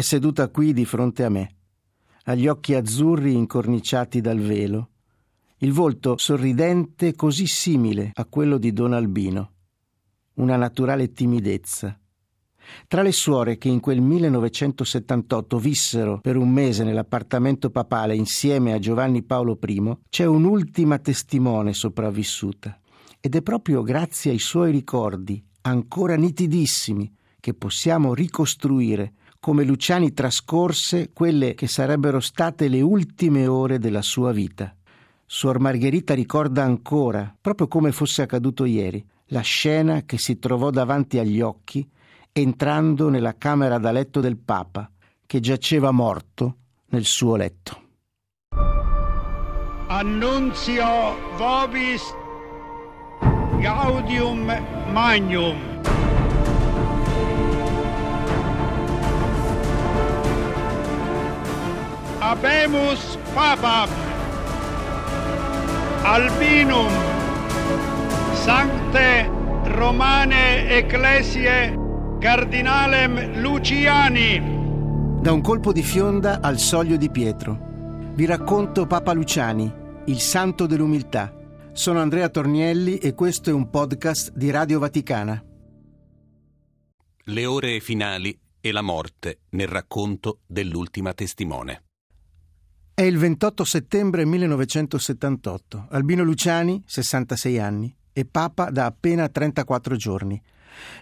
è seduta qui di fronte a me, ha gli occhi azzurri incorniciati dal velo, il volto sorridente così simile a quello di Don Albino, una naturale timidezza. Tra le suore che in quel 1978 vissero per un mese nell'appartamento papale insieme a Giovanni Paolo I, c'è un'ultima testimone sopravvissuta. Ed è proprio grazie ai suoi ricordi, ancora nitidissimi, che possiamo ricostruire come Luciani trascorse quelle che sarebbero state le ultime ore della sua vita. Suor Margherita ricorda ancora, proprio come fosse accaduto ieri, la scena che si trovò davanti agli occhi entrando nella camera da letto del Papa, che giaceva morto nel suo letto. Annunzio vobis gaudium magnum. Abemus Papam Albinum Sancte Romane Ecclesiae Cardinalem Luciani. Da un colpo di fionda al soglio di Pietro. Vi racconto Papa Luciani, il santo dell'umiltà. Sono Andrea Tornielli e questo è un podcast di Radio Vaticana. Le ore finali e la morte nel racconto dell'ultima testimone. È il 28 settembre 1978. Albino Luciani, 66 anni, è Papa da appena 34 giorni.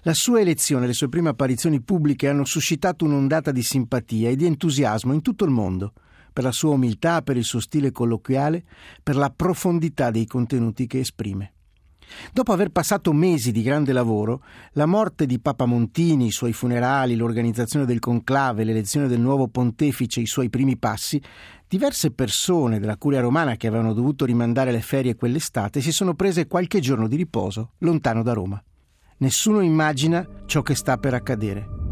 La sua elezione e le sue prime apparizioni pubbliche hanno suscitato un'ondata di simpatia e di entusiasmo in tutto il mondo, per la sua umiltà, per il suo stile colloquiale, per la profondità dei contenuti che esprime. Dopo aver passato mesi di grande lavoro, la morte di Papa Montini, i suoi funerali, l'organizzazione del conclave, l'elezione del nuovo pontefice, i suoi primi passi, diverse persone della curia romana che avevano dovuto rimandare le ferie quell'estate si sono prese qualche giorno di riposo lontano da Roma. Nessuno immagina ciò che sta per accadere.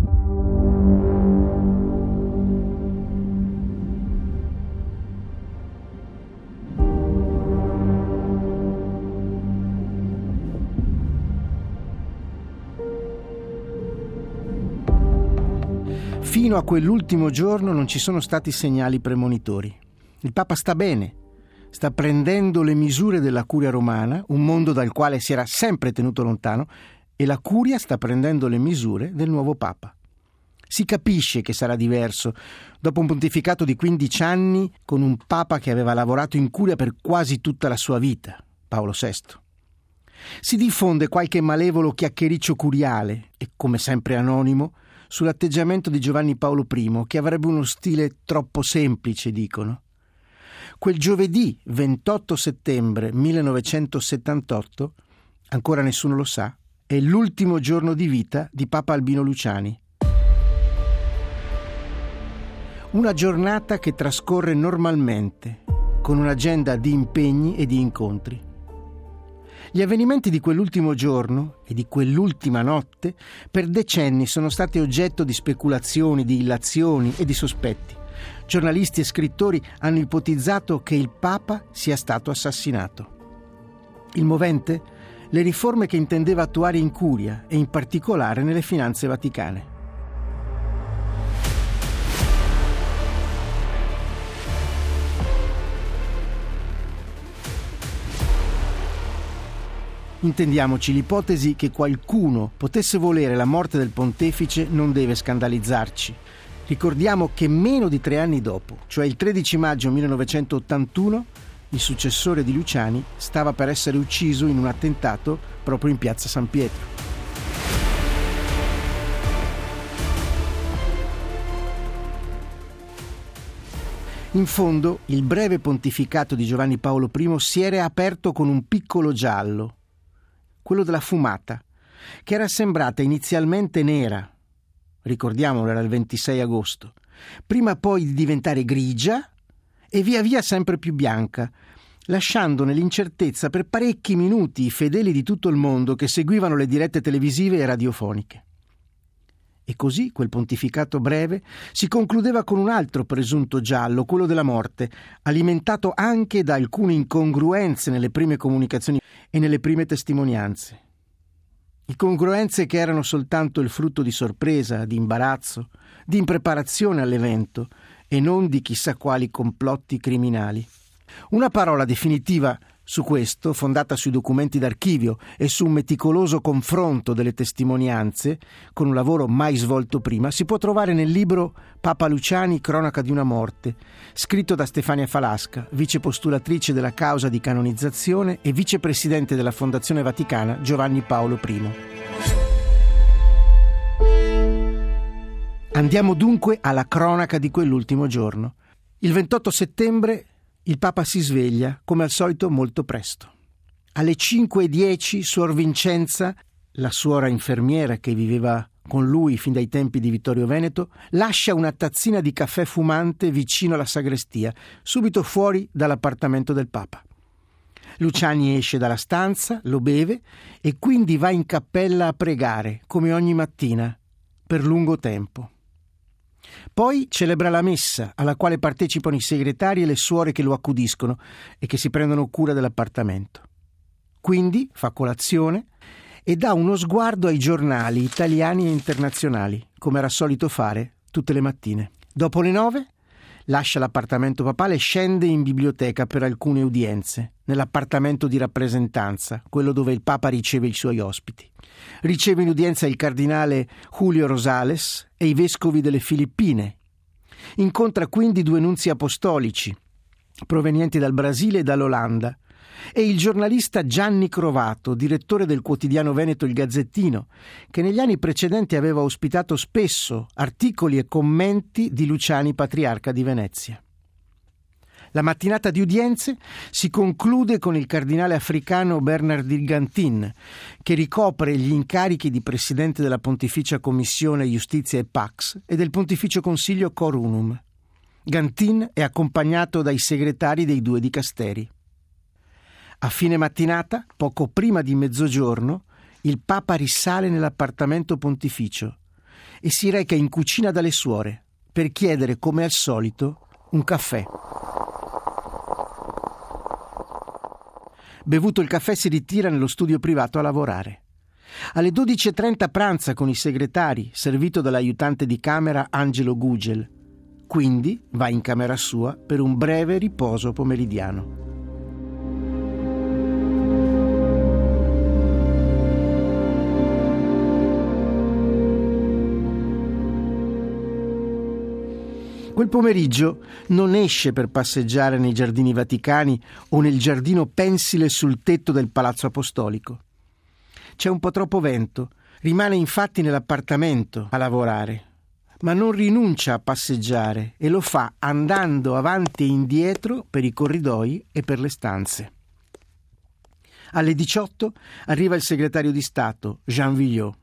Fino a quell'ultimo giorno non ci sono stati segnali premonitori. Il Papa sta bene, sta prendendo le misure della curia romana, un mondo dal quale si era sempre tenuto lontano, e la curia sta prendendo le misure del nuovo Papa. Si capisce che sarà diverso dopo un pontificato di 15 anni con un Papa che aveva lavorato in curia per quasi tutta la sua vita, Paolo VI. Si diffonde qualche malevolo chiacchiericcio curiale e, come sempre anonimo, sull'atteggiamento di Giovanni Paolo I, che avrebbe uno stile troppo semplice, dicono. Quel giovedì 28 settembre 1978, ancora nessuno lo sa, è l'ultimo giorno di vita di Papa Albino Luciani. Una giornata che trascorre normalmente, con un'agenda di impegni e di incontri. Gli avvenimenti di quell'ultimo giorno e di quell'ultima notte per decenni sono stati oggetto di speculazioni, di illazioni e di sospetti. Giornalisti e scrittori hanno ipotizzato che il Papa sia stato assassinato. Il movente le riforme che intendeva attuare in curia e in particolare nelle finanze vaticane. Intendiamoci, l'ipotesi che qualcuno potesse volere la morte del pontefice non deve scandalizzarci. Ricordiamo che meno di tre anni dopo, cioè il 13 maggio 1981, il successore di Luciani, stava per essere ucciso in un attentato proprio in piazza San Pietro. In fondo, il breve pontificato di Giovanni Paolo I si era aperto con un piccolo giallo, quello della fumata, che era sembrata inizialmente nera, ricordiamolo era il 26 agosto, prima poi di diventare grigia e via via sempre più bianca, lasciando nell'incertezza per parecchi minuti i fedeli di tutto il mondo che seguivano le dirette televisive e radiofoniche. E così quel pontificato breve si concludeva con un altro presunto giallo, quello della morte, alimentato anche da alcune incongruenze nelle prime comunicazioni e nelle prime testimonianze. Incongruenze che erano soltanto il frutto di sorpresa, di imbarazzo, di impreparazione all'evento e non di chissà quali complotti criminali. Una parola definitiva su questo, fondata sui documenti d'archivio e su un meticoloso confronto delle testimonianze, con un lavoro mai svolto prima, si può trovare nel libro Papa Luciani, Cronaca di una morte, scritto da Stefania Falasca, vicepostulatrice della causa di canonizzazione e vicepresidente della Fondazione Vaticana Giovanni Paolo I. Andiamo dunque alla cronaca di quell'ultimo giorno. Il 28 settembre il Papa si sveglia, come al solito, molto presto. Alle 5.10 Suor Vincenza, la suora infermiera che viveva con lui fin dai tempi di Vittorio Veneto, lascia una tazzina di caffè fumante vicino alla sagrestia, subito fuori dall'appartamento del Papa. Luciani esce dalla stanza, lo beve e quindi va in cappella a pregare, come ogni mattina, per lungo tempo. Poi celebra la messa, alla quale partecipano i segretari e le suore che lo accudiscono e che si prendono cura dell'appartamento. Quindi fa colazione e dà uno sguardo ai giornali italiani e internazionali, come era solito fare tutte le mattine. Dopo le nove lascia l'appartamento papale e scende in biblioteca per alcune udienze, nell'appartamento di rappresentanza, quello dove il Papa riceve i suoi ospiti. Riceve in udienza il cardinale Julio Rosales e i vescovi delle Filippine. Incontra quindi due nunzi apostolici, provenienti dal Brasile e dall'Olanda, e il giornalista Gianni Crovato, direttore del quotidiano Veneto Il Gazzettino, che negli anni precedenti aveva ospitato spesso articoli e commenti di Luciani, patriarca di Venezia. La mattinata di udienze si conclude con il cardinale africano Bernard Gantin, che ricopre gli incarichi di presidente della Pontificia Commissione Giustizia e Pax e del Pontificio Consiglio Corunum. Gantin è accompagnato dai segretari dei due dicasteri. A fine mattinata, poco prima di mezzogiorno, il Papa risale nell'appartamento pontificio e si reca in cucina dalle suore per chiedere, come al solito, un caffè. Bevuto il caffè si ritira nello studio privato a lavorare. Alle 12.30 pranza con i segretari, servito dall'aiutante di camera Angelo Gugel. Quindi va in camera sua per un breve riposo pomeridiano. Quel pomeriggio non esce per passeggiare nei giardini vaticani o nel giardino pensile sul tetto del palazzo apostolico. C'è un po' troppo vento, rimane infatti nell'appartamento a lavorare, ma non rinuncia a passeggiare e lo fa andando avanti e indietro per i corridoi e per le stanze. Alle 18 arriva il segretario di Stato, Jean Villot.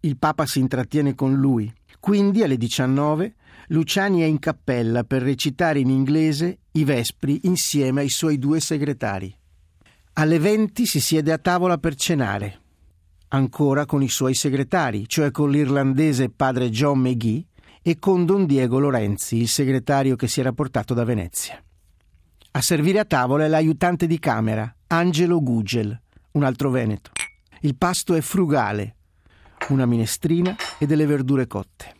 Il Papa si intrattiene con lui. Quindi alle 19 Luciani è in cappella per recitare in inglese i Vespri insieme ai suoi due segretari. Alle 20 si siede a tavola per cenare, ancora con i suoi segretari, cioè con l'irlandese padre John McGee e con Don Diego Lorenzi, il segretario che si era portato da Venezia. A servire a tavola è l'aiutante di camera, Angelo Gugel, un altro veneto. Il pasto è frugale, una minestrina e delle verdure cotte.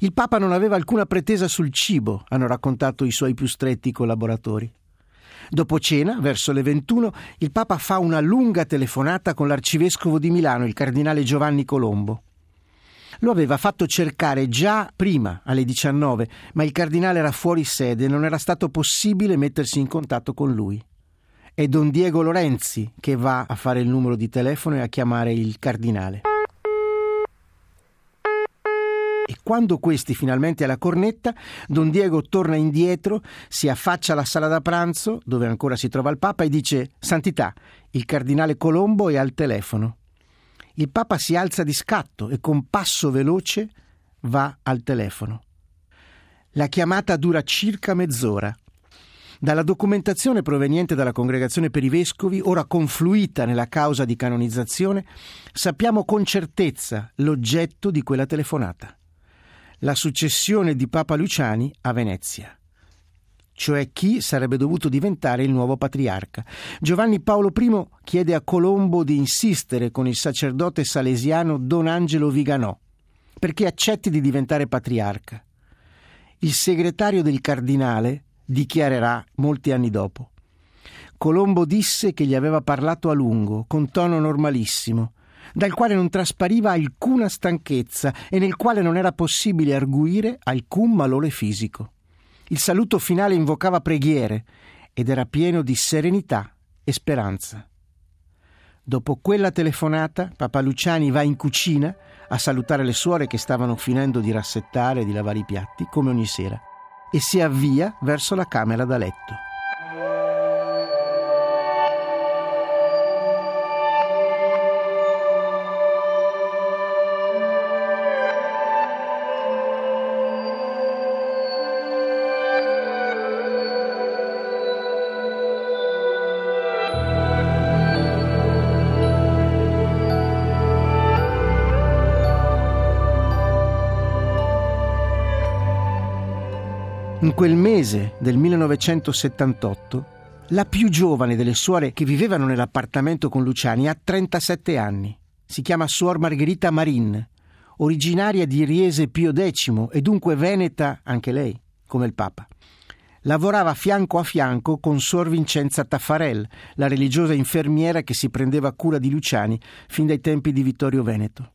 Il Papa non aveva alcuna pretesa sul cibo, hanno raccontato i suoi più stretti collaboratori. Dopo cena, verso le 21, il Papa fa una lunga telefonata con l'arcivescovo di Milano, il cardinale Giovanni Colombo. Lo aveva fatto cercare già prima, alle 19, ma il cardinale era fuori sede e non era stato possibile mettersi in contatto con lui. È Don Diego Lorenzi che va a fare il numero di telefono e a chiamare il cardinale e quando questi finalmente ha la cornetta, Don Diego torna indietro, si affaccia alla sala da pranzo, dove ancora si trova il Papa, e dice Santità, il cardinale Colombo è al telefono. Il Papa si alza di scatto e con passo veloce va al telefono. La chiamata dura circa mezz'ora. Dalla documentazione proveniente dalla Congregazione per i Vescovi, ora confluita nella causa di canonizzazione, sappiamo con certezza l'oggetto di quella telefonata la successione di Papa Luciani a Venezia cioè chi sarebbe dovuto diventare il nuovo patriarca. Giovanni Paolo I chiede a Colombo di insistere con il sacerdote salesiano Don Angelo Viganò perché accetti di diventare patriarca. Il segretario del cardinale dichiarerà molti anni dopo. Colombo disse che gli aveva parlato a lungo, con tono normalissimo, dal quale non traspariva alcuna stanchezza e nel quale non era possibile arguire alcun malore fisico. Il saluto finale invocava preghiere ed era pieno di serenità e speranza. Dopo quella telefonata, Papa Luciani va in cucina a salutare le suore che stavano finendo di rassettare e di lavare i piatti, come ogni sera, e si avvia verso la camera da letto. Quel mese del 1978, la più giovane delle suore che vivevano nell'appartamento con Luciani ha 37 anni. Si chiama Suor Margherita Marin, originaria di Riese Pio X e dunque veneta anche lei, come il Papa. Lavorava fianco a fianco con Suor Vincenza Taffarel, la religiosa infermiera che si prendeva cura di Luciani fin dai tempi di Vittorio Veneto.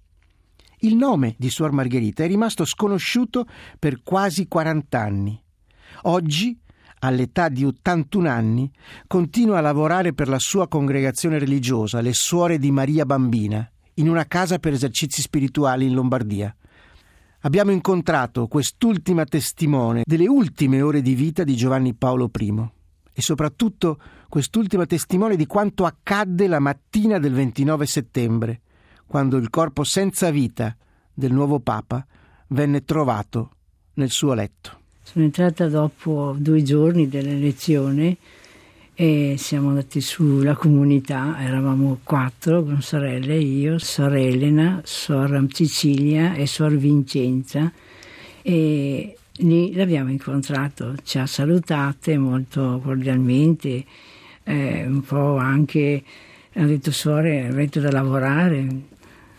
Il nome di Suor Margherita è rimasto sconosciuto per quasi 40 anni Oggi, all'età di 81 anni, continua a lavorare per la sua congregazione religiosa, le Suore di Maria Bambina, in una casa per esercizi spirituali in Lombardia. Abbiamo incontrato quest'ultima testimone delle ultime ore di vita di Giovanni Paolo I e soprattutto quest'ultima testimone di quanto accadde la mattina del 29 settembre, quando il corpo senza vita del nuovo Papa venne trovato nel suo letto. Sono entrata dopo due giorni dell'elezione e siamo andati sulla comunità, eravamo quattro con sorelle, io, Sor Elena, Sor Cecilia e Sor Vincenza e lì l'abbiamo incontrato, ci ha salutate molto cordialmente, eh, un po' anche, ha detto Suore, avete da lavorare,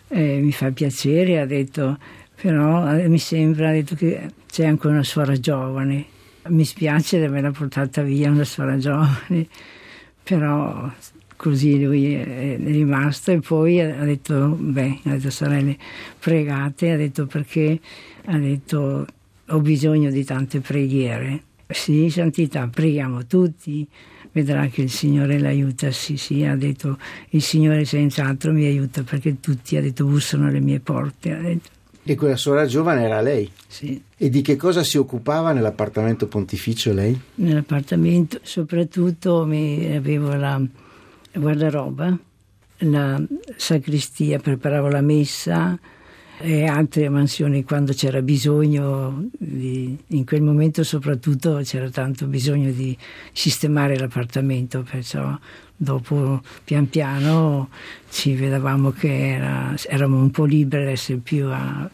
eh, mi fa piacere, ha detto però eh, mi sembra detto che c'è anche una suora giovane. Mi spiace di averla portata via una suora giovane, però così lui è rimasto e poi ha detto, beh, ha detto sorelle, pregate, ha detto perché, ha detto ho bisogno di tante preghiere. Sì, santità, preghiamo tutti, vedrà che il Signore l'aiuta, sì, sì, ha detto il Signore senz'altro mi aiuta perché tutti, ha detto, bussano alle mie porte, ha detto. E quella sorella giovane era lei? Sì. E di che cosa si occupava nell'appartamento pontificio lei? Nell'appartamento soprattutto avevo la guardaroba, la sacristia, preparavo la messa e altre mansioni quando c'era bisogno, di, in quel momento soprattutto c'era tanto bisogno di sistemare l'appartamento, perciò dopo pian piano ci vedevamo che era, eravamo un po' liberi, essere più a,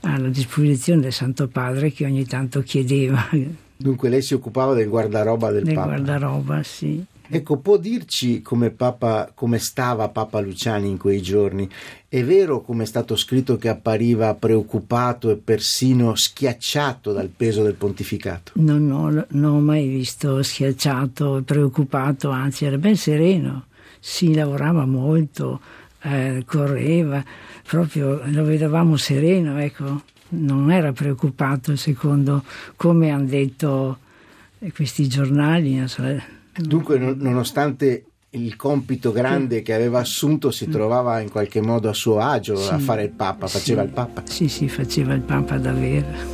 alla disposizione del Santo Padre che ogni tanto chiedeva. Dunque lei si occupava del guardaroba del, del Papa? Del guardaroba, sì. Ecco, può dirci come, Papa, come stava Papa Luciani in quei giorni? È vero, come è stato scritto, che appariva preoccupato e persino schiacciato dal peso del pontificato? No, no, non ho mai visto schiacciato preoccupato, anzi era ben sereno. Si lavorava molto, eh, correva, proprio lo vedevamo sereno, ecco. Non era preoccupato secondo come hanno detto questi giornali. Dunque, nonostante il compito grande che aveva assunto si trovava in qualche modo a suo agio sì, a fare il Papa, faceva sì, il Papa. Sì, sì, faceva il Papa davvero.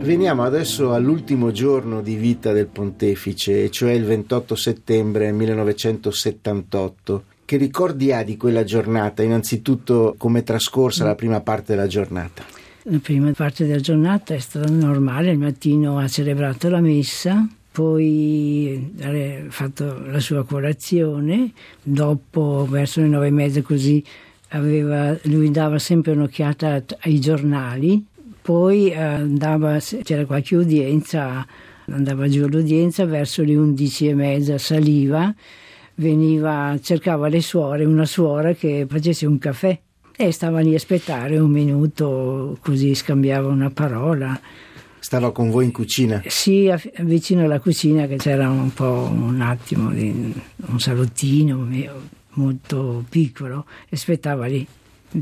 Veniamo adesso all'ultimo giorno di vita del pontefice, cioè il 28 settembre 1978. Che ricordi ha di quella giornata? Innanzitutto come è trascorsa la prima parte della giornata? La prima parte della giornata è stata normale, il mattino ha celebrato la messa, poi ha fatto la sua colazione, dopo verso le nove e mezza così aveva, lui dava sempre un'occhiata ai giornali, poi andava, c'era qualche udienza andava giù all'udienza, verso le undici e mezza saliva, veniva, cercava le suore, una suora che facesse un caffè e stava lì a aspettare un minuto, così scambiava una parola. Stava con voi in cucina? Sì, vicino alla cucina che c'era un po' un attimo di un salottino molto piccolo e aspettava lì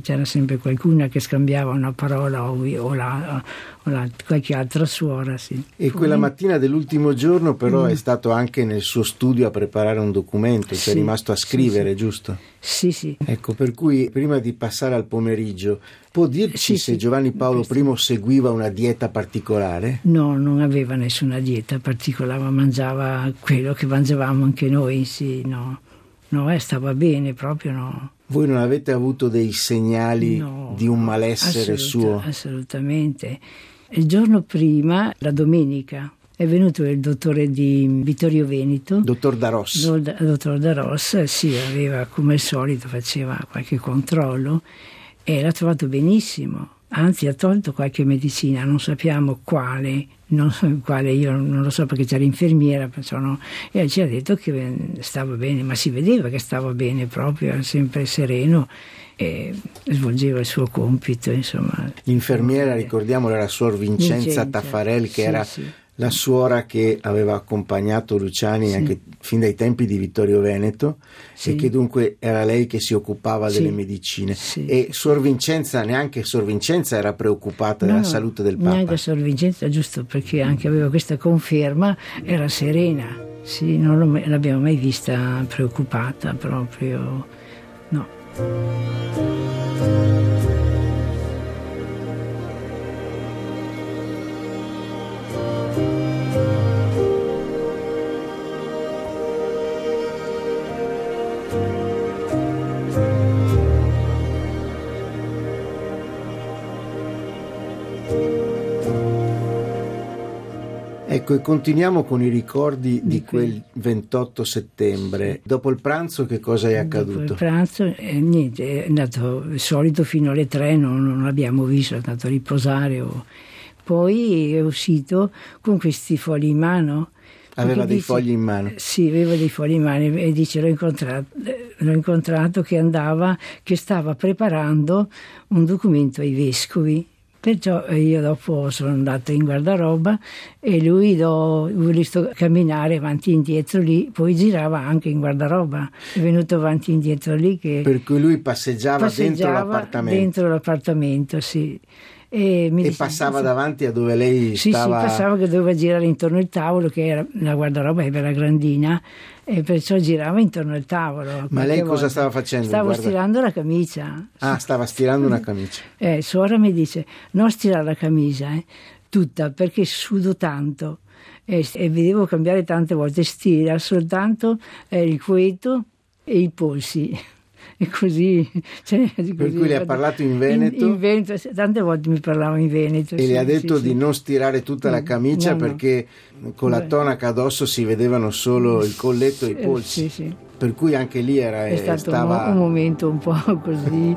c'era sempre qualcuna che scambiava una parola o, o, la, o la, qualche altra suora. Sì. E quella mattina dell'ultimo giorno però mm. è stato anche nel suo studio a preparare un documento, sì, è rimasto a scrivere, sì, giusto? Sì, sì. Ecco, per cui prima di passare al pomeriggio, può dirci se Giovanni Paolo I seguiva una dieta particolare? No, non aveva nessuna dieta particolare, mangiava quello che mangiavamo anche noi, sì, no. No, eh, stava bene, proprio no. Voi non avete avuto dei segnali no, di un malessere assoluta, suo? Assolutamente. Il giorno prima, la domenica, è venuto il dottore di Vittorio Veneto. Dottor Daros. Do, dottor Daros, sì, aveva come al solito, faceva qualche controllo e l'ha trovato benissimo. Anzi, ha tolto qualche medicina, non sappiamo quale, non quale, io non lo so perché c'era l'infermiera, no, e ci ha detto che stava bene, ma si vedeva che stava bene proprio, era sempre sereno e svolgeva il suo compito. Insomma. L'infermiera, ricordiamo, era Suor Vincenza, Vincenza Taffarel, che sì, era sì la suora che aveva accompagnato Luciani sì. anche fin dai tempi di Vittorio Veneto sì. e che dunque era lei che si occupava sì. delle medicine e Suor Vincenza, neanche Suor Vincenza era preoccupata no, della salute del Papa neanche Suor Vincenza, giusto perché anche aveva questa conferma era serena sì, non l'abbiamo mai vista preoccupata proprio no Ecco, e continuiamo con i ricordi di quel 28 settembre. Dopo il pranzo che cosa è accaduto? Dopo il pranzo, eh, niente, è andato solito fino alle 3, non, non l'abbiamo visto, è andato a riposare. O... Poi è uscito con questi fogli in mano. Aveva dei dice, fogli in mano? Sì, aveva dei fogli in mano e dice l'ho incontrato, l'ho incontrato che andava, che stava preparando un documento ai vescovi Perciò eh, io dopo sono andata in guardaroba e lui l'ho visto camminare avanti e indietro lì, poi girava anche in guardaroba, è venuto avanti e indietro lì. Che per cui lui passeggiava, passeggiava dentro l'appartamento? Dentro l'appartamento, sì. E, e passava davanti a dove lei sì, stava? Sì, passava che doveva girare intorno al tavolo, che era la guardaroba era grandina, e perciò girava intorno al tavolo. Ma lei cosa volta. stava facendo? Stavo Guarda. stirando la camicia. Ah, stava stirando una camicia. Eh, suora mi dice, non stirare la camicia, eh, tutta, perché sudo tanto. E, e devo cambiare tante volte, stira soltanto eh, il cueto e i polsi e così, cioè, così per cui le ha parlato in Veneto? in, in Veneto tante volte mi parlava in Veneto e sì, le ha detto sì, di sì. non stirare tutta la camicia no, perché no. con la tonaca addosso si vedevano solo il colletto e i polsi. per cui anche lì era, è stato stava... un momento un po' così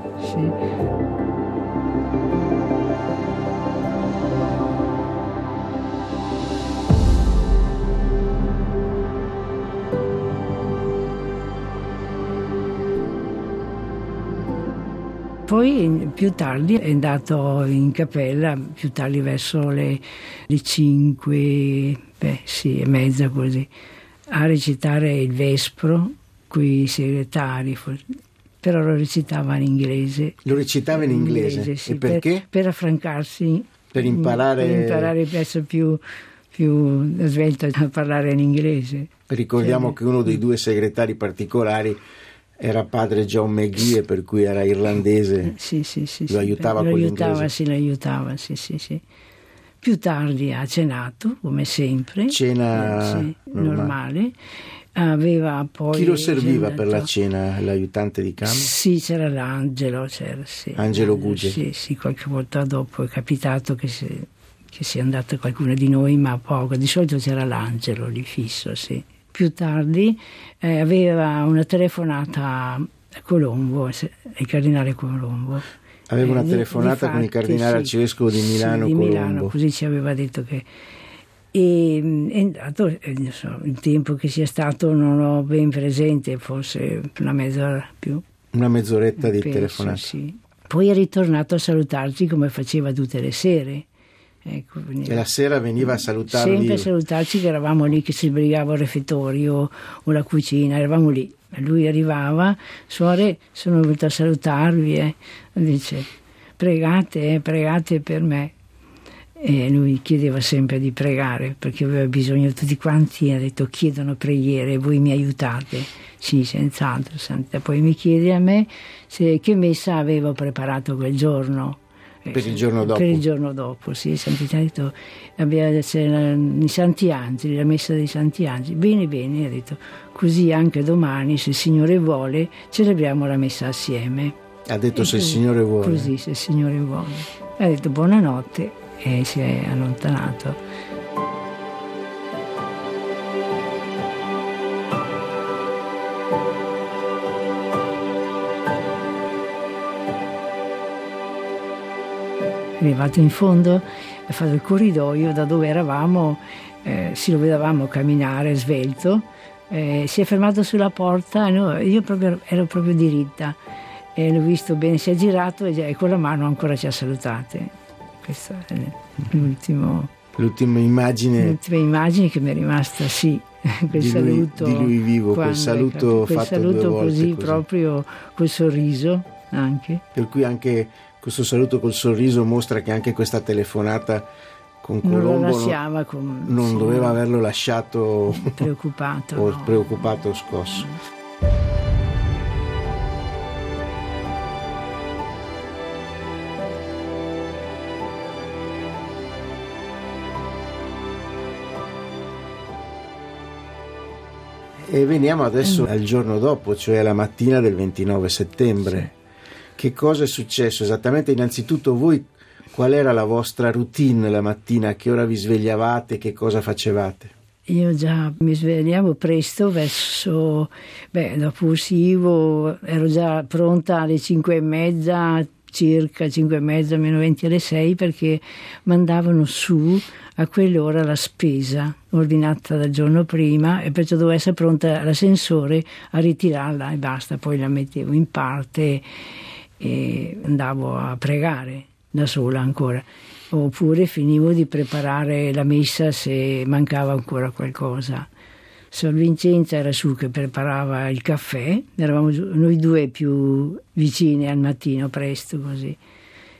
Poi più tardi è andato in cappella, più tardi verso le, le 5, beh sì, e mezza così, a recitare il Vespro con i segretari, però lo recitava in inglese. Lo recitava in inglese? inglese sì, e perché? Per, per affrancarsi. Per imparare... Per imparare essere più, più svelto a parlare in inglese. Ricordiamo sì. che uno dei due segretari particolari era padre John McGee per cui era irlandese. Sì, sì, sì, lo aiutava lo con aiutava, sì, lo aiutava sì, sì, sì. più tardi ha cenato come sempre. Cena eh, normale. normale. Aveva poi chi lo serviva per la cena? L'aiutante di camera? sì c'era l'Angelo c'era, sì. Angelo Guge sì, sì, qualche volta dopo è capitato che, si, che sia andato qualcuno di noi ma poco. Di solito c'era l'Angelo lì fisso sì più tardi eh, aveva una telefonata a Colombo, il cardinale Colombo. Aveva una eh, telefonata di, di con il cardinale sì, arcivescovo di Milano, sì, di Colombo. Milano, così ci aveva detto che E è andato, eh, non so, il tempo che sia stato non ho ben presente, forse una mezz'ora più. Una mezz'oretta di Penso, telefonata. Sì. Poi è ritornato a salutarci come faceva tutte le sere. Ecco, E la sera veniva a salutarvi. Sempre a salutarci che eravamo lì che si sbrigava il refettorio o la cucina, eravamo lì. Lui arrivava, suore, sono venuto a salutarvi, eh. dice pregate, eh, pregate per me. E lui chiedeva sempre di pregare perché aveva bisogno tutti quanti, ha detto chiedono preghiere, voi mi aiutate. Sì, senz'altro, santità. Poi mi chiede a me se, che messa avevo preparato quel giorno. Eh, Per il giorno dopo? Per il giorno dopo, sì, detto, abbiamo, c'era i Santi Angeli, la messa dei Santi Angeli. Bene, bene, ha detto, così anche domani, se il Signore vuole, celebriamo la messa assieme. Ha detto E se il così- Signore vuole. Così, se il Signore vuole. Ha detto buonanotte e si è allontanato. Arrivato in fondo, ha fatto il corridoio da dove eravamo, eh, si lo vedevamo camminare svelto, eh, si è fermato sulla porta, no, io proprio- ero proprio diritta e l'ho visto bene, si è girato e, e con la mano ancora ci ha salutate. Questa è l'ultimo, L'ultima immagine l'ultima immagine che mi è rimasta, sì, quel Di lui- saluto. di lui vivo, quel saluto caduto, quel fatto due saluto volte così, così. proprio col sorriso anche. per cui anche questo saluto col sorriso mostra che anche questa telefonata con Non lo Colombo non, lasciava con, non sì, doveva averlo lasciato preoccupato. o no. preoccupato o scosso. E veniamo adesso al giorno dopo, cioè alla mattina del 29 settembre. Che cosa è successo esattamente? Innanzitutto voi qual era la vostra routine la mattina? A che ora vi svegliavate? Che cosa facevate? Io già mi svegliavo presto verso, beh, dopo uscivo, ero già pronta alle cinque e mezza, circa cinque e mezza, meno 20 alle 6, perché mandavano su a quell'ora la spesa ordinata dal giorno prima e perciò dovevo essere pronta all'ascensore a ritirarla e basta, poi la mettevo in parte e andavo a pregare da sola ancora oppure finivo di preparare la messa se mancava ancora qualcosa. Sor Vincenza era su che preparava il caffè, eravamo noi due più vicine al mattino presto così.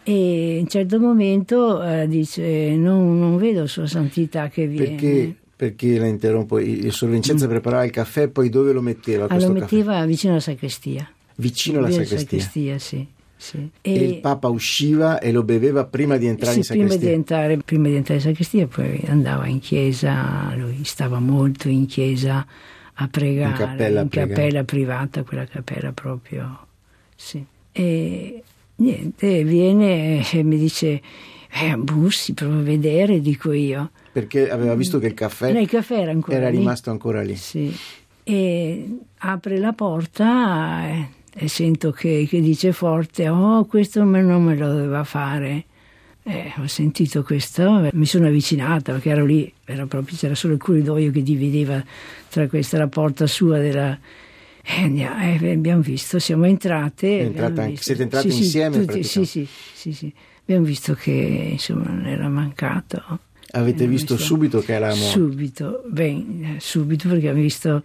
E in un certo momento eh, dice non, non vedo Sua Santità che viene. Perché, perché la interrompo? Il Sor Vincenza preparava il caffè, poi dove lo metteva Ah, lo caffè? metteva vicino alla sacrestia. Vicino alla Vicino sacrestia. sì. sì. E il Papa usciva e lo beveva prima di entrare Sì, in prima di, sacrestia. entrare, prima di entrare in sacrestia, poi andava in chiesa, lui stava molto in chiesa a pregare, In cappella pregare. cappella privata, quella cappella proprio, sì. E niente, viene e mi dice, eh, Bussi, provo a vedere, dico io. Perché aveva visto che il caffè il caffè era ancora era rimasto ancora lì. Sì. E apre la porta e, sento che, che dice forte: Oh, questo non me lo doveva fare. Eh, ho sentito questo, mi sono avvicinata perché ero lì, era proprio, c'era solo il corridoio che divideva tra questa la porta sua della. E andiamo- eh, abbiamo visto, siamo entrate. Abbiamo visto- siete entrate sì, sì, insieme tutti- sì, sì, sì, sì. Abbiamo visto che insomma non era mancato. Avete Eh, visto sa- subito che era morto. Subito, ben, eh, subito perché abbiamo visto eh,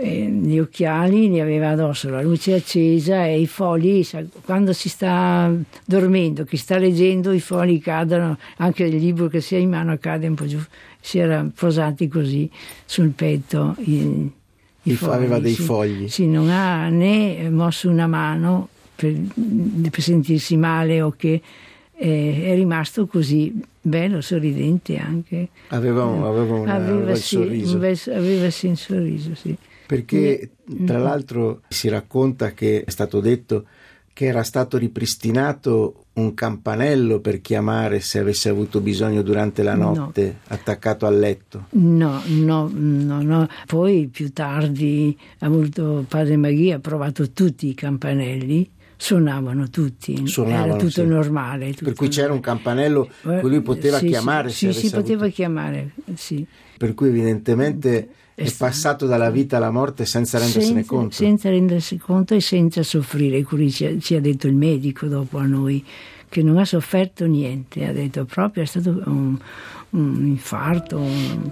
gli occhiali, li aveva addosso la luce accesa e i fogli, quando si sta dormendo, chi sta leggendo, i fogli cadono, anche il libro che si ha in mano cade un po' giù, si era posati così sul petto. I, i I fo- aveva dei sì. fogli. Sì, non ha né mosso una mano per, per sentirsi male o che eh, è rimasto così bello, sorridente anche. Aveva, un- aveva una- aveva, un bel sì, un bel- aveva sì un sorriso, sì. Perché Mm. tra l'altro si racconta che è stato detto che era stato ripristinato un campanello per chiamare se avesse avuto bisogno durante la No. notte, attaccato al letto. No, no, no, no. Poi più tardi ha avuto Padre Maghia, ha provato tutti i campanelli, suonavano tutti, Suonavano, era tutto sì. normale. tutto Per cui c'era un normale. campanello Eh, che lui poteva sì, chiamare sì, sì, poteva avuto- chiamare, sì. Per cui evidentemente È è passato dalla vita alla morte senza rendersene senza, conto. senza rendersi conto e senza soffrire. Così ci, ha- ci ha detto il medico dopo a noi che non ha sofferto niente, ha detto proprio è stato un, un infarto, un-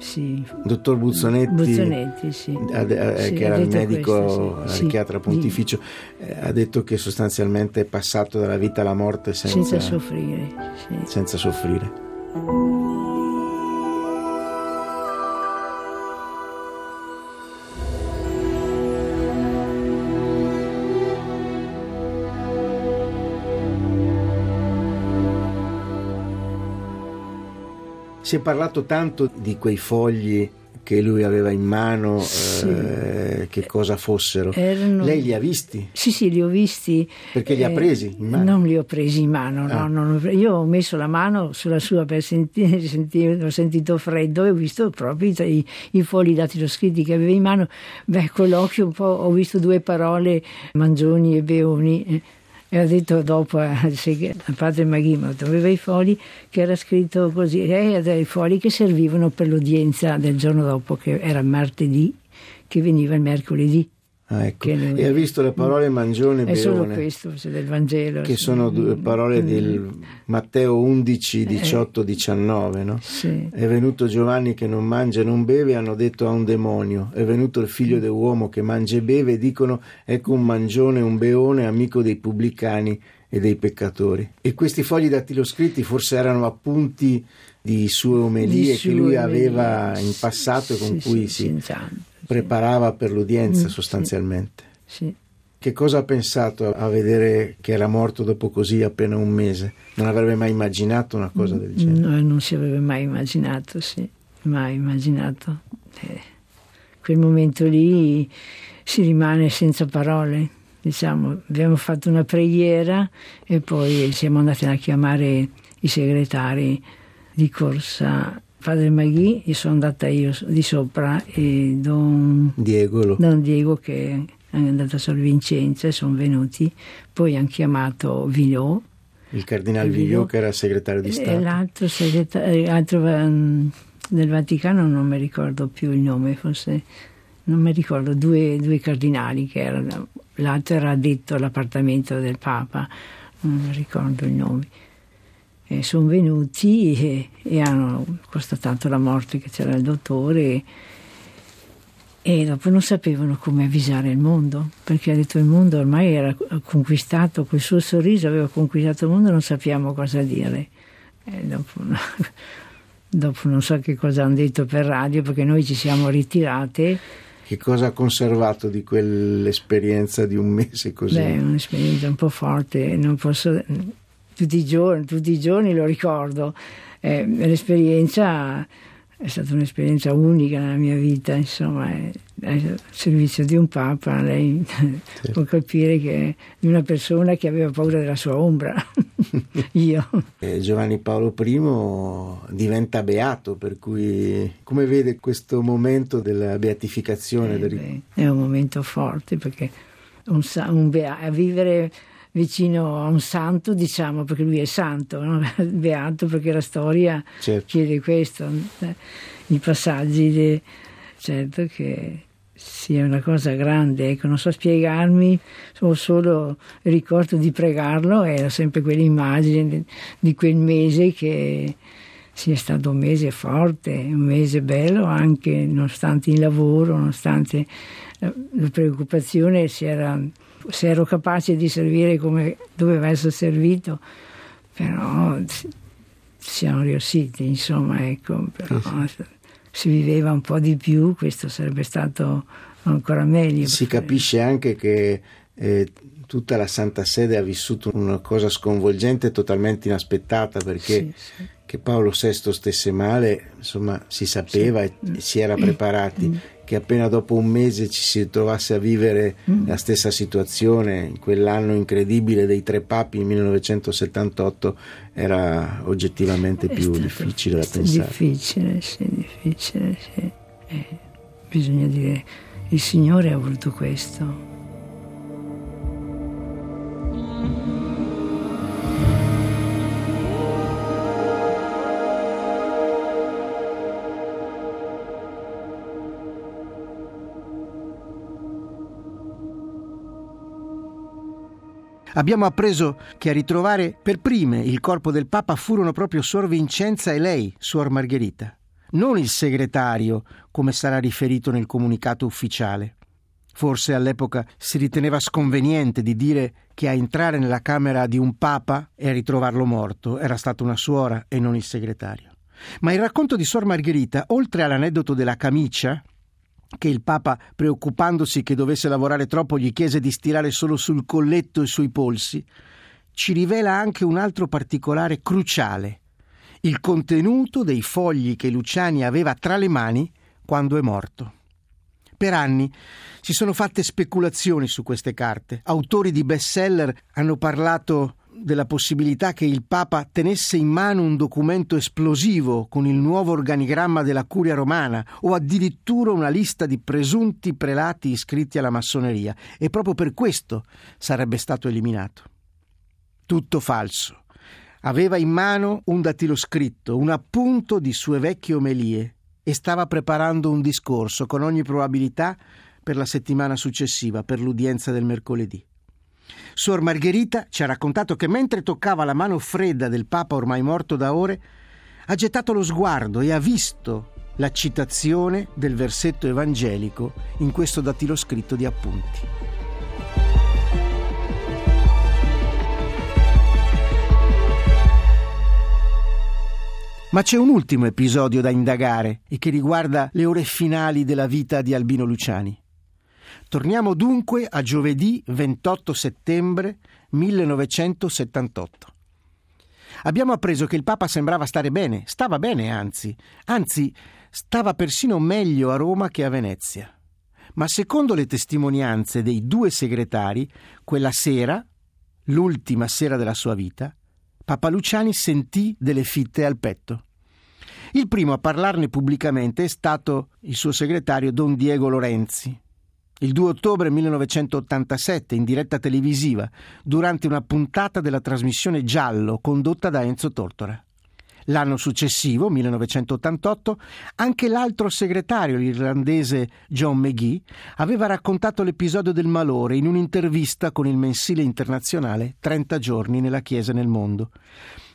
sì. Dottor Buzzonetti, Buzzonetti, sì. ha de- eh, Sì, che era il medico questo, sì. archiatra Sì. pontificio, eh, ha detto che sostanzialmente è passato dalla vita alla morte senza, senza soffrire. senza soffrire. Si è parlato tanto di quei fogli che lui aveva in mano, Sì. eh, che cosa fossero. Erano- Lei li ha visti? Sì, sì, li ho visti. Perché li ha eh, presi in mano? Non li ho presi in mano, no, Ah. non ho pre- io ho messo la mano sulla sua per sentire, sentire- ho sentito freddo e ho visto proprio i, i, fogli datiloscritti che aveva in mano. Beh, con l'occhio un po' ho visto due parole, Mangioni e Beoni. Eh, E ho detto dopo al al padre Maghimo, aveva i fogli che era scritto così, e aveva i fogli che servivano per l'udienza del giorno dopo, che era martedì, che veniva il mercoledì. Ah, ecco. lui- E ha visto le parole Mangione e È solo Beone, questo del Vangelo. che sì. sono due parole Mm. del Matteo 11, 18, 19, no? Sì. È venuto Giovanni che non mangia e non beve, hanno detto a un demonio. È venuto il figlio dell'uomo che mangia e beve, e dicono ecco un mangione, un beone, amico dei pubblicani e dei peccatori. E questi fogli dattiloscritti forse erano appunti di sue omelie Di che lui sue aveva omelie. in passato e con Sì, cui si. Preparava per l'udienza Mm, sì. sostanzialmente. Sì. Che cosa ha pensato a vedere che era morto dopo così appena un mese? Non avrebbe mai immaginato una cosa del genere. No, non si aveva mai immaginato, sì, mai immaginato. Eh, quel momento lì si rimane senza parole. Diciamo, abbiamo fatto una preghiera e poi siamo andati a chiamare i segretari di corsa. Padre Maghi, io sono andata io di sopra e Don Diego Don Diego che è andato a Sor Vincenza e sono venuti, poi hanno chiamato Villot il cardinale Villot. Che era segretario di e Stato. l'altro segretario l'altro, ehm, del Vaticano non mi ricordo più il nome, forse non mi ricordo, due, due cardinali che erano, l'altro era addetto all'appartamento del Papa, non mi ricordo il nome. E sono venuti e, e hanno constatato la morte che c'era il dottore e dopo non sapevano come avvisare il mondo, perché ha detto il mondo ormai era conquistato, col suo sorriso aveva conquistato il mondo, non sappiamo cosa dire. E dopo, dopo non so che cosa hanno detto per radio, perché noi ci siamo ritirate, Che cosa ha conservato di quell'esperienza di un mese così? Beh, è un'esperienza un po' forte, non posso, tutti, i giorni, tutti i giorni lo ricordo. Eh, l'esperienza è stata un'esperienza unica nella mia vita, insomma, al servizio di un papa, lei può capire che di una persona che aveva paura della sua ombra, io. Giovanni Paolo I diventa beato, per cui come vede questo momento della beatificazione? Eh, del- beh, è un momento forte perché un un bea- a vivere vicino a un santo, diciamo, perché lui è santo, no? beato perché la storia Certo. chiede questo, eh, i passaggi, de- certo che sia una cosa grande, ecco, non so spiegarmi, ho solo il ricordo di pregarlo, era sempre quell'immagine di, quel mese che sia stato un mese forte, un mese bello anche nonostante il lavoro, nonostante la, la preoccupazione, si era, se ero capace di servire come doveva essere servito, però si- siamo riusciti, insomma, ecco, però si viveva un po' di più, questo sarebbe stato ancora meglio. Si capisce anche che eh, tutta la Santa Sede ha vissuto una cosa sconvolgente e totalmente inaspettata perché Sì, sì. che Paolo VI stesse male, insomma, si sapeva e si era preparati. Che appena dopo un mese ci si trovasse a vivere la stessa situazione in quell'anno incredibile dei tre papi nel 1978 era oggettivamente È più difficile da pensare. Difficile, sì, difficile, sì. Eh, bisogna dire, il Signore ha voluto questo. Abbiamo appreso che a ritrovare per prime il corpo del Papa furono proprio Suor Vincenza e lei, Suor Margherita, non il segretario, come sarà riferito nel comunicato ufficiale. Forse all'epoca si riteneva sconveniente di dire che a entrare nella camera di un papa e a ritrovarlo morto era stata una suora e non il segretario. Ma il racconto di Suor Margherita, oltre all'aneddoto della camicia, che il Papa, preoccupandosi che dovesse lavorare troppo, gli chiese di stirare solo sul colletto e sui polsi, ci rivela anche un altro particolare cruciale, il contenuto dei fogli che Luciani aveva tra le mani quando è morto. Per anni si sono fatte speculazioni su queste carte. Autori di bestseller hanno parlato della possibilità che il Papa tenesse in mano un documento esplosivo con il nuovo organigramma della Curia romana o addirittura una lista di presunti prelati iscritti alla massoneria e proprio per questo sarebbe stato eliminato. Tutto falso. Aveva in mano un dattiloscritto, un appunto di sue vecchie omelie e stava preparando un discorso con ogni probabilità per la settimana successiva, per l'udienza del mercoledì. Suor Margherita ci ha raccontato che mentre toccava la mano fredda del Papa ormai morto da ore, ha gettato lo sguardo e ha visto la citazione del versetto evangelico in questo dattiloscritto di appunti. Ma c'è un ultimo episodio da indagare e che riguarda le ore finali della vita di Albino Luciani. Torniamo dunque a giovedì 28 settembre 1978. Abbiamo appreso che il Papa sembrava stare bene, stava bene anzi, anzi stava persino meglio a Roma che a Venezia. Ma secondo le testimonianze dei due segretari, quella sera, l'ultima sera della sua vita, Papa Luciani sentì delle fitte al petto. Il primo a parlarne pubblicamente è stato il suo segretario Don Diego Lorenzi, il 2 ottobre 1987 in diretta televisiva durante una puntata della trasmissione Giallo condotta da Enzo Tortora. L'anno successivo, 1988, anche l'altro segretario, l'irlandese John McGee, aveva raccontato l'episodio del malore in un'intervista con il mensile internazionale 30 giorni nella Chiesa nel mondo.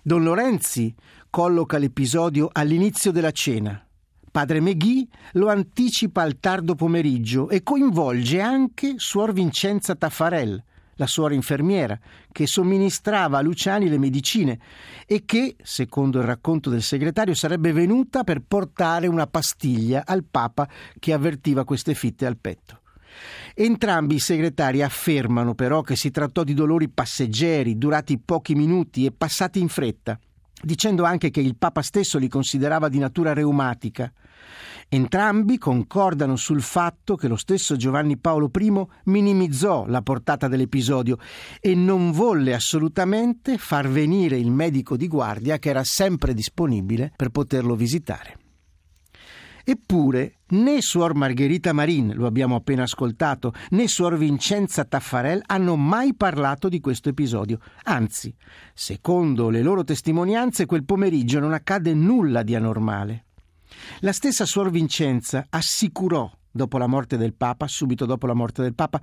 Don Lorenzi colloca l'episodio all'inizio della cena, Padre Meghi lo anticipa al tardo pomeriggio e coinvolge anche Suor Vincenza Taffarel, la suora infermiera, che somministrava a Luciani le medicine e che, secondo il racconto del segretario, sarebbe venuta per portare una pastiglia al Papa che avvertiva queste fitte al petto. Entrambi i segretari affermano però che si trattò di dolori passeggeri, durati pochi minuti e passati in fretta, dicendo anche che il Papa stesso li considerava di natura reumatica. Entrambi concordano sul fatto che lo stesso Giovanni Paolo I minimizzò la portata dell'episodio e non volle assolutamente far venire il medico di guardia che era sempre disponibile per poterlo visitare. Eppure né Suor Margherita Marin, lo abbiamo appena ascoltato, né Suor Vincenza Taffarel hanno mai parlato di questo episodio. Anzi, secondo le loro testimonianze, quel pomeriggio non accadde nulla di anormale. La stessa Suor Vincenza assicurò dopo la morte del Papa, subito dopo la morte del Papa,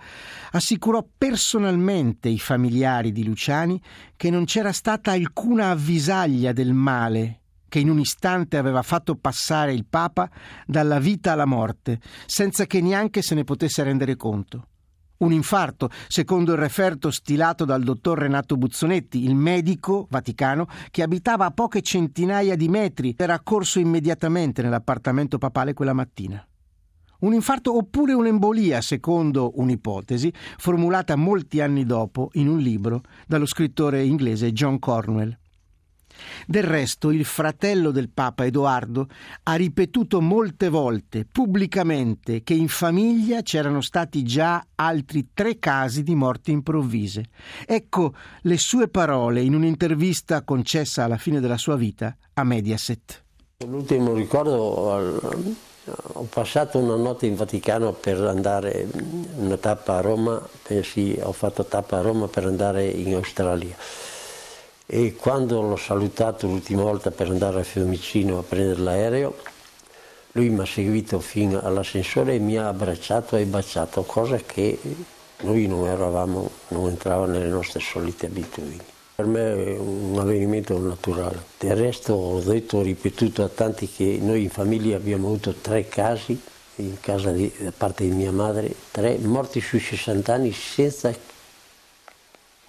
assicurò personalmente i familiari di Luciani che non c'era stata alcuna avvisaglia del male che in un istante aveva fatto passare il Papa dalla vita alla morte, senza che neanche se ne potesse rendere conto. Un infarto, secondo il referto stilato dal dottor Renato Buzzonetti, il medico vaticano che abitava a poche centinaia di metri, era accorso immediatamente nell'appartamento papale quella mattina. Un infarto oppure un'embolia, secondo un'ipotesi formulata molti anni dopo in un libro dallo scrittore inglese John Cornwell. Del resto, il fratello del Papa Edoardo ha ripetuto molte volte pubblicamente che in famiglia c'erano stati già altri tre casi di morti improvvise. Ecco le sue parole in un'intervista concessa alla fine della sua vita a Mediaset. L'ultimo ricordo ho passato una notte in Vaticano per andare una tappa a Roma, pensi ho fatto tappa a Roma per andare in Australia e quando l'ho salutato l'ultima volta per andare a Fiumicino a prendere l'aereo, lui mi ha seguito fino all'ascensore e mi ha abbracciato e baciato, cosa che noi non eravamo, non entravamo nelle nostre solite abitudini. Per me è un avvenimento naturale. Del resto ho detto, ho ripetuto a tanti che noi in famiglia abbiamo avuto tre casi, in casa di, da parte di mia madre, tre morti sui 60 anni senza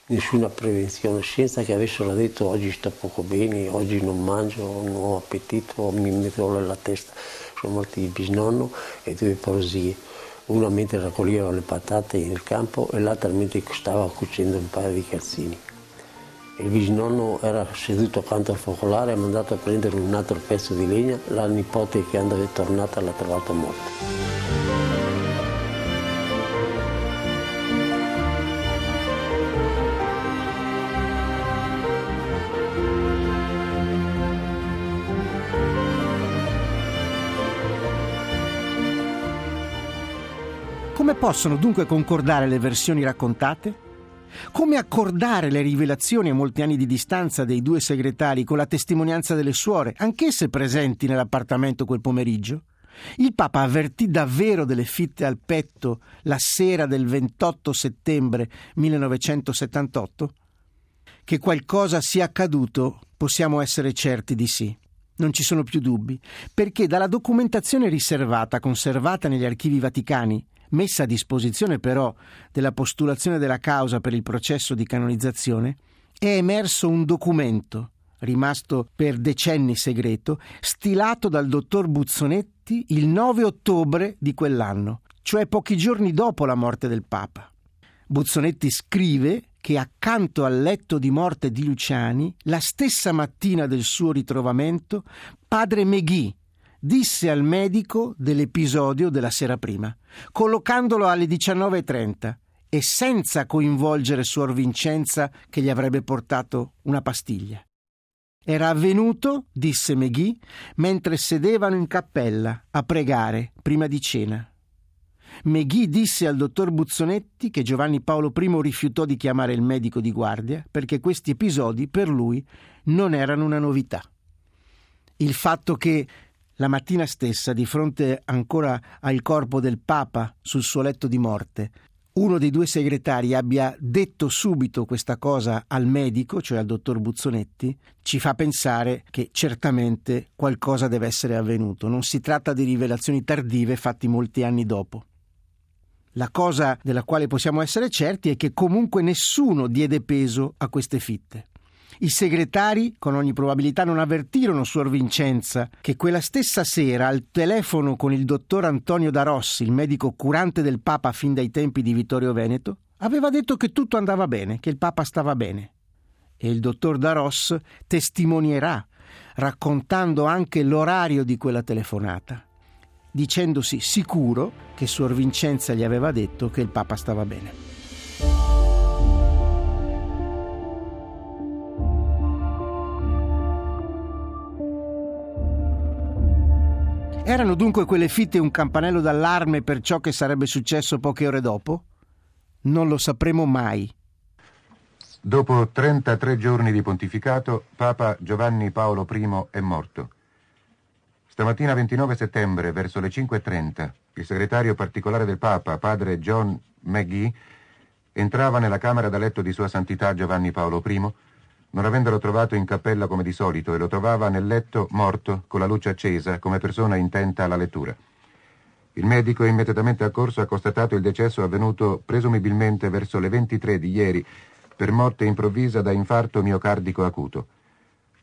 nessuna prevenzione, senza che avessero detto oggi sto poco bene, oggi non mangio, non ho appetito, mi metto la testa. Sono morti il bisnonno e due porosie, una mentre raccoglieva le patate nel campo e l'altra mentre stava cucendo un paio di calzini. Il bisnonno era seduto accanto al focolare, ha mandato a prendere un altro pezzo di legna, la nipote che andava tornata l'ha trovato morta. Possono dunque concordare le versioni raccontate? Come accordare le rivelazioni a molti anni di distanza dei due segretari con la testimonianza delle suore, anch'esse presenti nell'appartamento quel pomeriggio? Il Papa avvertì davvero delle fitte al petto la sera del 28 settembre 1978? Che qualcosa sia accaduto possiamo essere certi di sì. Non ci sono più dubbi, perché dalla documentazione riservata conservata negli archivi vaticani messa a disposizione però della postulazione della causa per il processo di canonizzazione, è emerso un documento, rimasto per decenni segreto, stilato dal dottor Buzzonetti il 9 ottobre di quell'anno, cioè pochi giorni dopo la morte del Papa. Buzzonetti scrive che accanto al letto di morte di Luciani, la stessa mattina del suo ritrovamento, padre Meghi, disse al medico dell'episodio della sera prima, collocandolo alle 19.30 e senza coinvolgere Suor Vincenza che gli avrebbe portato una pastiglia. Era avvenuto, disse Meghi, mentre sedevano in cappella a pregare prima di cena. Meghi disse al dottor Buzzonetti che Giovanni Paolo I rifiutò di chiamare il medico di guardia perché questi episodi per lui non erano una novità. Il fatto che la mattina stessa, di fronte ancora al corpo del Papa sul suo letto di morte, uno dei due segretari abbia detto subito questa cosa al medico, cioè al dottor Buzzonetti, ci fa pensare che certamente qualcosa deve essere avvenuto. Non si tratta di rivelazioni tardive fatte molti anni dopo. La cosa della quale possiamo essere certi è che comunque nessuno diede peso a queste fitte. I segretari, con ogni probabilità, non avvertirono Suor Vincenza che quella stessa sera al telefono con il dottor Antonio da Rossi, il medico curante del Papa fin dai tempi di Vittorio Veneto, aveva detto che tutto andava bene, che il Papa stava bene. E il dottor da Ross testimonierà, raccontando anche l'orario di quella telefonata, dicendosi sicuro che Suor Vincenza gli aveva detto che il Papa stava bene. Erano dunque quelle fitte un campanello d'allarme per ciò che sarebbe successo poche ore dopo? Non lo sapremo mai. Dopo 33 giorni di pontificato, Papa Giovanni Paolo I è morto. Stamattina 29 settembre, verso le 5.30, il segretario particolare del Papa, padre John McGee, entrava nella camera da letto di Sua Santità Giovanni Paolo I non avendolo trovato in cappella come di solito e lo trovava nel letto morto con la luce accesa come persona intenta alla lettura. Il medico immediatamente accorso ha constatato il decesso avvenuto presumibilmente verso le 23 di ieri per morte improvvisa da infarto miocardico acuto.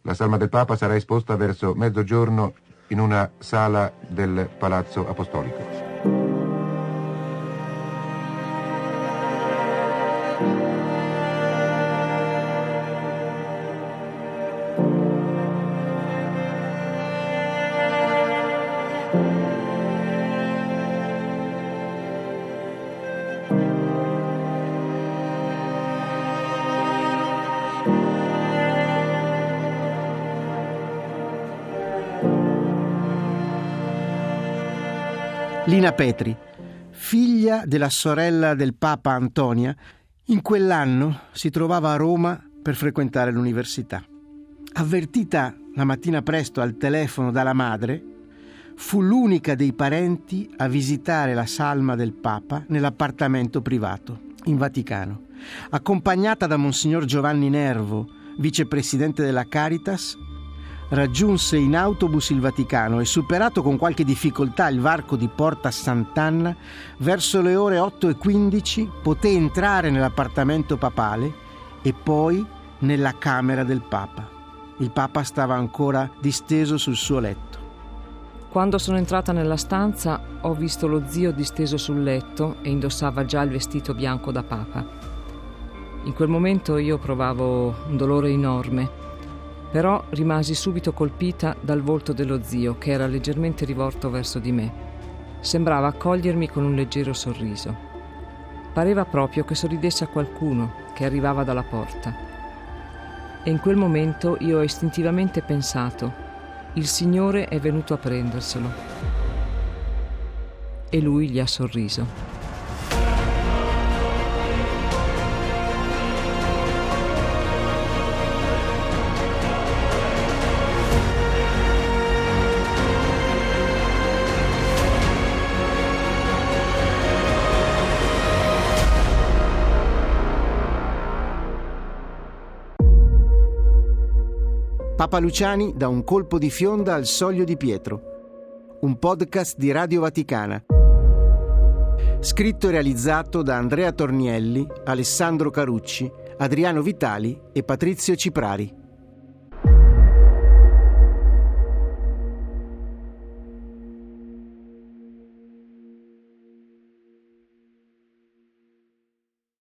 La salma del Papa sarà esposta verso mezzogiorno in una sala del Palazzo Apostolico. Lina Petri, figlia della sorella del Papa Antonia, in quell'anno si trovava a Roma per frequentare l'università. Avvertita la mattina presto al telefono dalla madre, fu l'unica dei parenti a visitare la salma del Papa nell'appartamento privato in Vaticano. Accompagnata da Monsignor Giovanni Nervo, vicepresidente della Caritas, raggiunse in autobus il Vaticano e superato con qualche difficoltà il varco di Porta Sant'Anna, verso le ore 8.15 poté entrare nell'appartamento papale e poi nella camera del Papa. Il Papa stava ancora disteso sul suo letto. Quando sono entrata nella stanza ho visto lo zio disteso sul letto e indossava già il vestito bianco da papa. In quel momento io provavo un dolore enorme, però rimasi subito colpita dal volto dello zio che era leggermente rivolto verso di me. Sembrava accogliermi con un leggero sorriso. Pareva proprio che sorridesse a qualcuno che arrivava dalla porta. E in quel momento io ho istintivamente pensato il Signore è venuto a prenderselo. E lui gli ha sorriso. Papa Luciani da un colpo di fionda al soglio di Pietro. Un podcast di Radio Vaticana. Scritto e realizzato da Andrea Tornielli, Alessandro Carucci, Adriano Vitali e Patrizio Ciprari.